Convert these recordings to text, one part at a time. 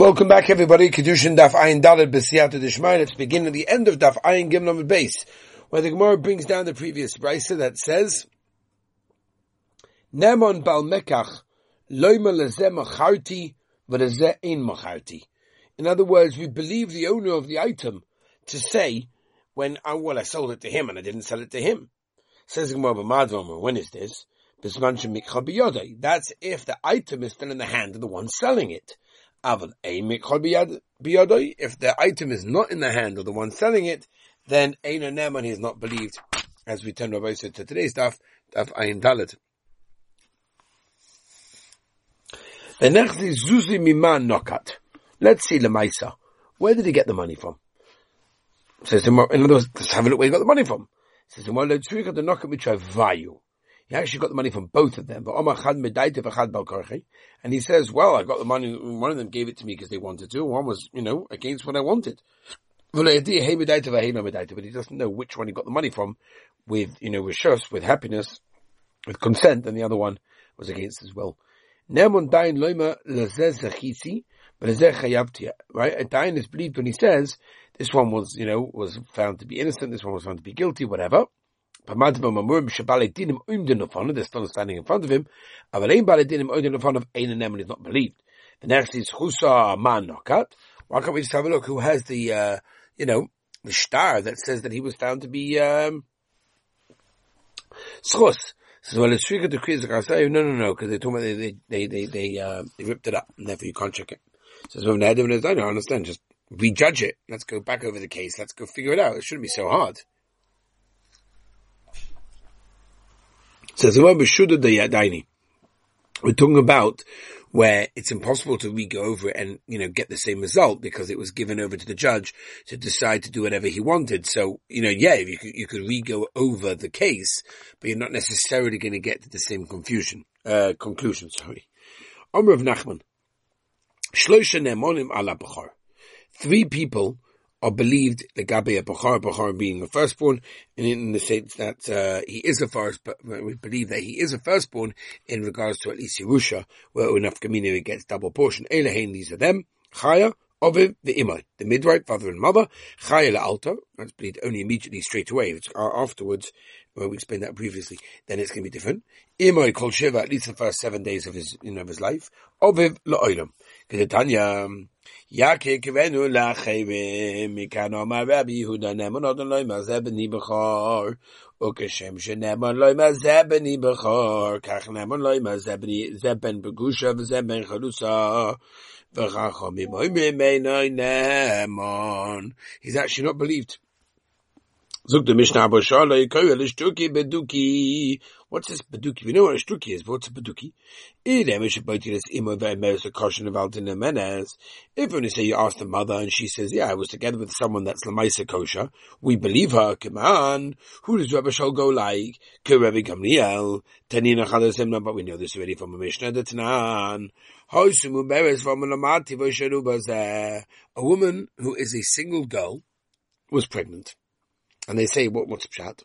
Welcome back, everybody. Kiddushin Daf Ayin Dalad B'Siyata Dishmai. Let's begin at the end of Daf Ayin Gimel base, where the Gemara brings down the previous brisa that says, Nemon Bal Mekach Loima Lezeh Macharti V'Lezeh Ein Macharti. In other words, we believe the owner of the item to say, when, oh, well, I sold it to him and I didn't sell it to him. Says Gemara, when is this? That's if the item is still in the hand of the one selling it. If the item is not in the hand of the one selling it, then Eina Neman is not believed. As we turn said to today's daf, Daf Ayin Dalet. The next is Zuzi Miman. Let's see Lemaisa. Where did he get the money from? Says in other words, let's have a look where he got the money from. Says in let's the which I value. He actually got the money from both of them. But Omar Chad Medaita Chad Balkarchi. And he says, well, I got the money, one of them gave it to me because they wanted to, one was, you know, against what I wanted. But he doesn't know which one he got the money from with, you know, with shus, with happiness, with consent, and the other one was against as well. Right? A dain is believed when he says, this one was, you know, was found to be innocent, this one was found to be guilty, whatever. They're still standing in front of him. Avalein Baladinim Oidin in front of is not believed. The next is Chusa Man Nokat. Why can't we just have a look who has the, uh, you know, the star that says that he was found to be, um. Says, well, it's triggered the Krizik. I say, no, no, no, because they told they, they, they, they, uh, they ripped it up, and therefore you can't check it. Says, well, I don't understand, just rejudge it. Let's go back over the case. Let's go figure it out. It shouldn't be so hard. Says We're talking about where it's impossible to re-go over it and, you know, get the same result because it was given over to the judge to decide to do whatever he wanted. So, you know, yeah, you could, you could re-go over the case, but you're not necessarily going to get to the same confusion, uh, conclusion, sorry. Omer of Nachman. Three people are believed the Gabi Bachar, Bachar being the firstborn, and in the sense that uh, he is a first, we believe that he is a firstborn in regards to at least Yerusha, where community gets double portion. Elahain, these are them. Chaya, Oviv, the Imai, the midwife, father and mother. Chaya altar, that's believed only immediately straight away. If it's afterwards, well, we explained that previously, then it's going to be different. Imai called Shiva at least the first seven days of his, you know, of his life. Oviv, la'olam. Because Tanya, Yake Rabbi Yehuda loy mazeh b'ni b'chor, ukeshem loy mazeh b'ni b'chor, kach loy mazeh b'ni zeben b'gusha v'chachomim nemon. He's actually not believed. What's this Beduki? We know what a Shtuki is, but what's a Beduki? If when you say you ask the mother and she says, yeah, I was together with someone that's Lamaisa kosher, we believe her, Kiman. Who does Rabbi Shal go like? Rabbi Gamliel, Tanina Chadasim, but we know this already from a Mishnah, the Tanan. A woman who is a single girl was pregnant. And they say, what, what's pshat?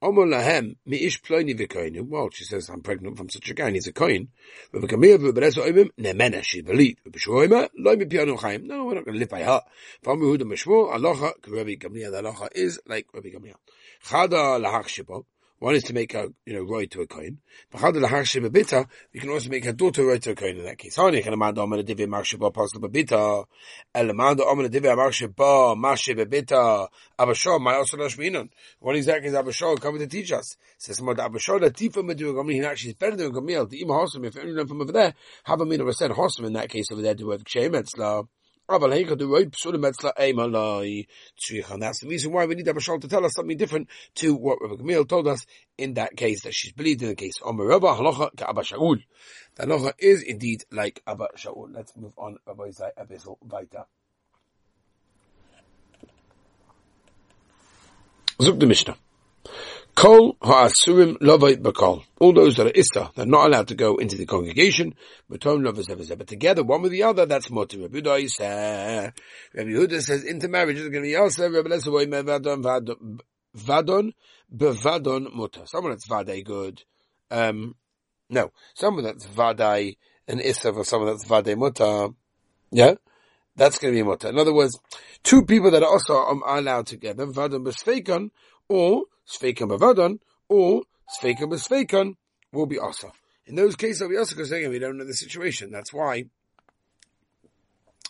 Omer lahem mi'ish ploini v'koinu. Well, she says, I'm pregnant from such a guy, and he's a koin. V'v'kamir v'bereso oimim, nemena, she believed. V'b'shuoima, loy mi'pianu chaim. No, we're not going to live by her. V'amu huda mishmo, aloha, k'Rebbe Gamliel, aloha is like Rabbi Gamliel. Chada lahach. One is to make a, you know, roy to a coin. But You can also make a daughter roy to a coin in that case. Hani can amanda omana divi marshe ba pasla babita. Elamanda omana divi marshe ba marshe babita. Abba Shaul, my also nashminon. What exactly is Abba Shaul coming to teach us? Says more Abba Shaul, that tifa medu gamil, he actually is better than gamil. The ima hossam, if learn from over there, have a mean of a said hossam in that case over there to work kshem and that's the reason why we need Abba Shaul to tell us something different to what Rabbi Gamil told us in that case that she's believed in the case. The halacha is indeed like Abba Shaul. Let's move on, Rabbi Zai Vaita. The Mishnah. Kol ha'asurim bakol. All those that are issa, they're not allowed to go into the congregation. But together, one with the other, that's more Rabbi Yehuda. Rabbi Yehuda says, into marriage is going to be also Rabbi Lesawoy vadon, vadon, bevadon muta. Someone that's vaday good. Um, no, someone that's vaday an issa for someone that's vaday muta. Yeah? That's going to be mutter. In other words, two people that are also are allowed together, vadon b'sfeikan, or sfeikan b'vadon, or sfeikan b'sfeikan, will be also. In those cases, we also say we don't know the situation. That's why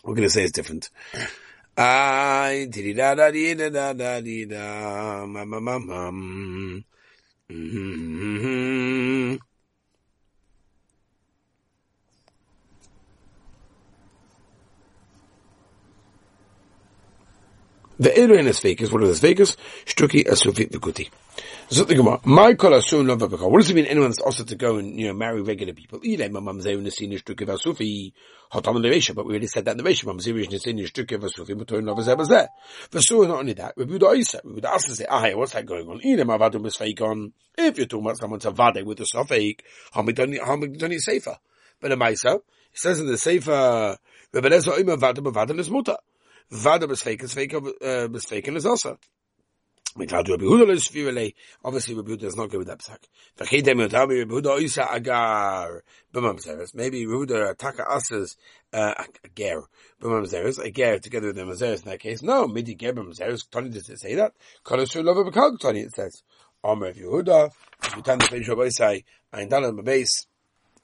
we're going to say it's different did da da da da da da ma ma ma ma. Mm-hmm. The Elohim is fake. What is fake? Shtuki asufi v'kuti. So the Gemara, my kol asun love What does it mean? Anyone that's also to go and you know marry regular people? Ilay mamam zeyu nesin shtuki v'asufi hatam in the Resha, but we already said that in the Resha. Mamam zeyu nesin shtuki v'asufi mutoin love zeh bazeh. V'su not only that, Rabbi Yehuda Isa, Rabbi Yehuda Asa say, ah, what's that going on? Ilay mavadum is fake on. If you're talking about someone to vade with a sofek, hamidoni sefer. But a Maisa, it says in the sefer, Rabbi Lezer oimer vadam vadam is muta. Vada mistaken, sveka mistaken is also. Mitlad Rabbi Huda is Svirele. Obviously, Rabbi Huda is not good with that psak. V'chidem yotami Rabbi Huda isa agar b'mamzeres. Maybe Rabbi Huda us as uh, agar b'mamzeres. Agar together with the mamzeres in that case. No, midi ger b'mamzeres. Tony doesn't say that. Koloshu lover b'kag Tony it says. Omer Rabbi Huda. V'tan the Peish Rabbi down on my base.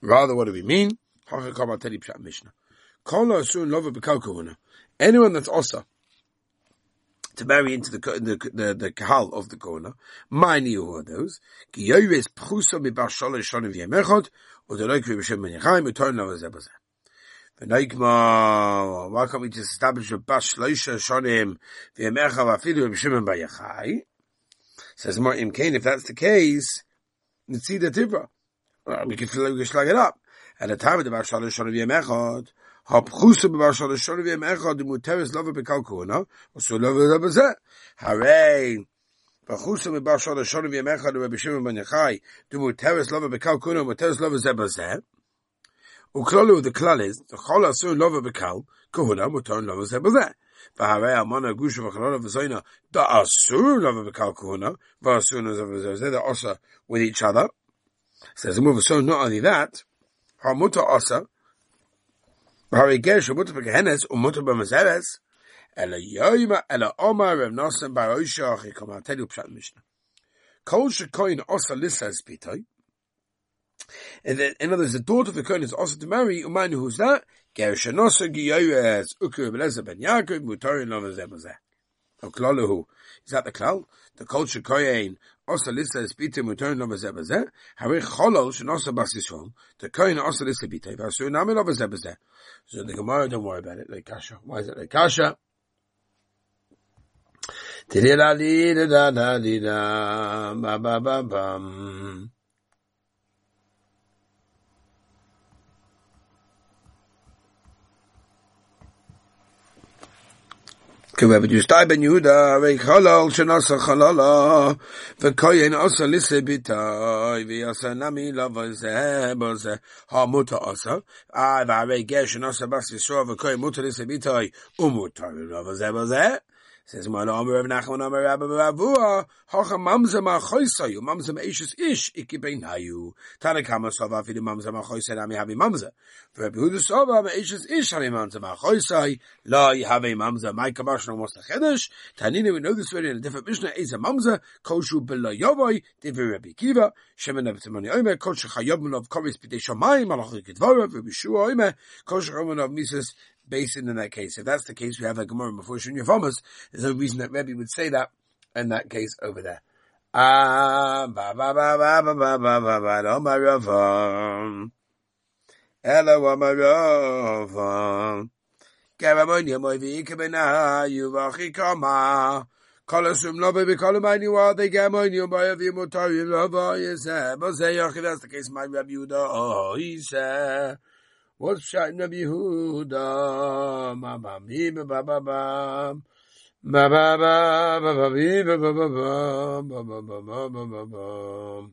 Rather, what do we mean? Hachakam ateli pshat Mishnah. Koloshu lover b'kag kuvuna. Anyone that's also to marry into the the the, the kahal of the corner, my new are those. Pchusa shalosh v'yemechot, why can't we just establish a bar shalosh shonim v'yemecha v'afilu v'yem bayachai? Says Mar Im Kain, if that's the case, Nitzida Tibra. We can, we can slag it up. At the time of the bar shalosh shonim v'yemechot, Hapchusa b'mashal shorivim echad muteres lava bekal kuhana, so lava lava zeh. Hooray! B'chusa b'mashal shorivim echad Rabbi Shimon ben Yochai, du muteres lava bekal kuhana, muteres lava zeh b'zeh. Uklalu, the klal is, the chol asur lava bekal kuhana, mutar lava zeh b'zeh. Amana gusha v'chalona v'zoyna, da asur lava bekal kuhana, v'asur lava zeh b'zeh, they're also with each other. Says the move, so not only that, hamuta asa, Hare Gersh mutter mutter yoyma ele omar bar komme tell you pshat Mishnah. Kol shekoin osa pitoi, and then, in other words, the daughter of the Kohen is also to marry, who's that? Ukur b'lezer ben Yaakov, is that the klal? The kol shekoin also lisa is bita mutar no cholol shenosa bas Yisrael. The kohen also lisa bita. Vasu nami no. So the Gemara, don't worry about it. Like kasha. Why is it like kasha? Tidida di Whoever you stay ben Yehuda, reik halal shenasa halala, v'koyen asa lise bitai, v'yasa nami lava zeh, boze, ha muta asa, ah, v'arei gesh shenasa bas yisroa, v'koyen muta lise bitai, umuta lava zeh, Says man Omer Rav Nachman Omer Rabbi Ravua Hocha Mamza Machoisayu Mamza Meishus Ish Iki Beinayu. Tanakama Sova Fidu Mamza Machoisay Nami Havi Mamza. Rabbi Huda Sova Meishus Ish Havi Mamza Machoisay La Yihave Mamza My Kamash No Mosta Chedesh Tanina we know this very in a different Mishnah Is a Mamza Koshu Bela Yovai Divi Rabbi Kiva Shemen Rabbi Tzimoni Omer Koshu Chayobun of Koris Bidei Shamayim Malachik Dvorav Rabbi Shua Omer Koshu Chayobun of Mises basin in that case. If that's the case, we have a Gemara before Shunya Fomas. There's no reason that Rebbe would say that in that case over there. Ah, ba ba ba ba Omaravam. Hello, wa they gamonia by of yimotarium loba yiseh. But say, that's the case, my Rabbi Yehuda. Oh, he said. What's shot in Rabbi Yehuda? Ma ba mi ba ba ba ba. Ba ba ba ba ba mi ba ba ba ba ba ba ba ba ba ba.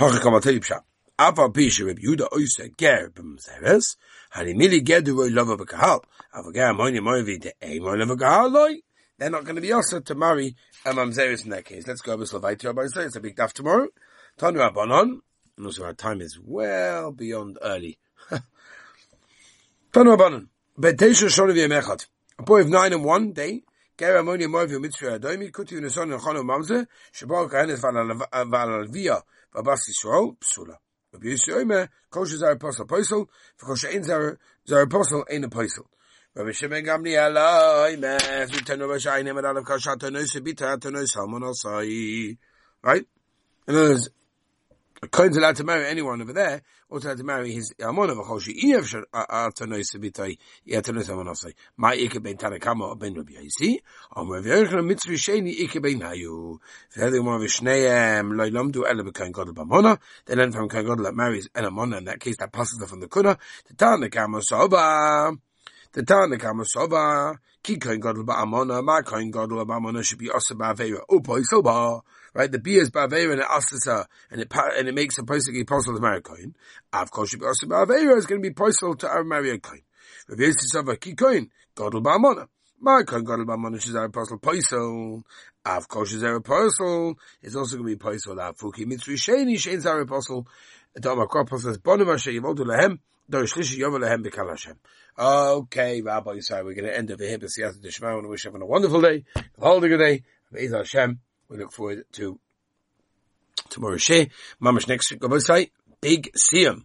Hoche kom atei pshat. Afa pishe Rabbi Yehuda oise ger b'mzeres. Hani mili ger du roi lova b'kahal. Afa ger moini moi vi de ei moi lova b'kahal loi. They're not going to be also to marry a mamzeres in that case. Let's go over Slovakia. Say it's a big daf tomorrow. Tanu Abanon. And also our time is well beyond early. Tanu A boy of nine and one day, Amoni Mitzvah Kuti and Mamze, Valalvia, Babas Yisrael, Psula. Rabbi Yisrael Apostle Apostle Apostle. Rabbi Salmon. Right? In other words, a Kohen's allowed to marry anyone over there, also allowed to marry his Amon of Achoshi. Iev shar Atanois Bitai, Yatanois Amon Osai. Ma Ike ben Tanakama or ben Rabbi Yaisi. Om Rav Yerchon Mitzvah Sheni Ike ben Hayu. V'hedi Umar V'shneim Loi Lomdu Ele B'Kohen Godel B'Amona. They learn from Kohen Godel that marries an Amona. In that case, that passes from the Kuna. The Tanakama Soba. The Tanakama Soba. Ki Kohen Godel B'Amona. Ma Kohen Godel B'Amona should be Osa Ba'Avera. Upo Soba right? The beer is baveira and asasa, and it and it makes a person possible to marry a coin. Ah, of course, should be also baveira is going to be possible to marry a coin. Rabbi Yisrael a ki coin, godel ba'amona. My coin godel ba'amona she's our apostle poisel. Of course, she's our apostle. It's also going to be poisel. Av ah, fuki mitzri sheni shein our apostle. Dama Kropos says, Bonim Asher Yivodu Lehem. Okay, Rabbi Yisrael, we're going to end over here, but see you Deshma, I want to wish everyone a wonderful day, a whole good day, Hashem, we look forward to tomorrow's share. Mamash next week, Big Siyam.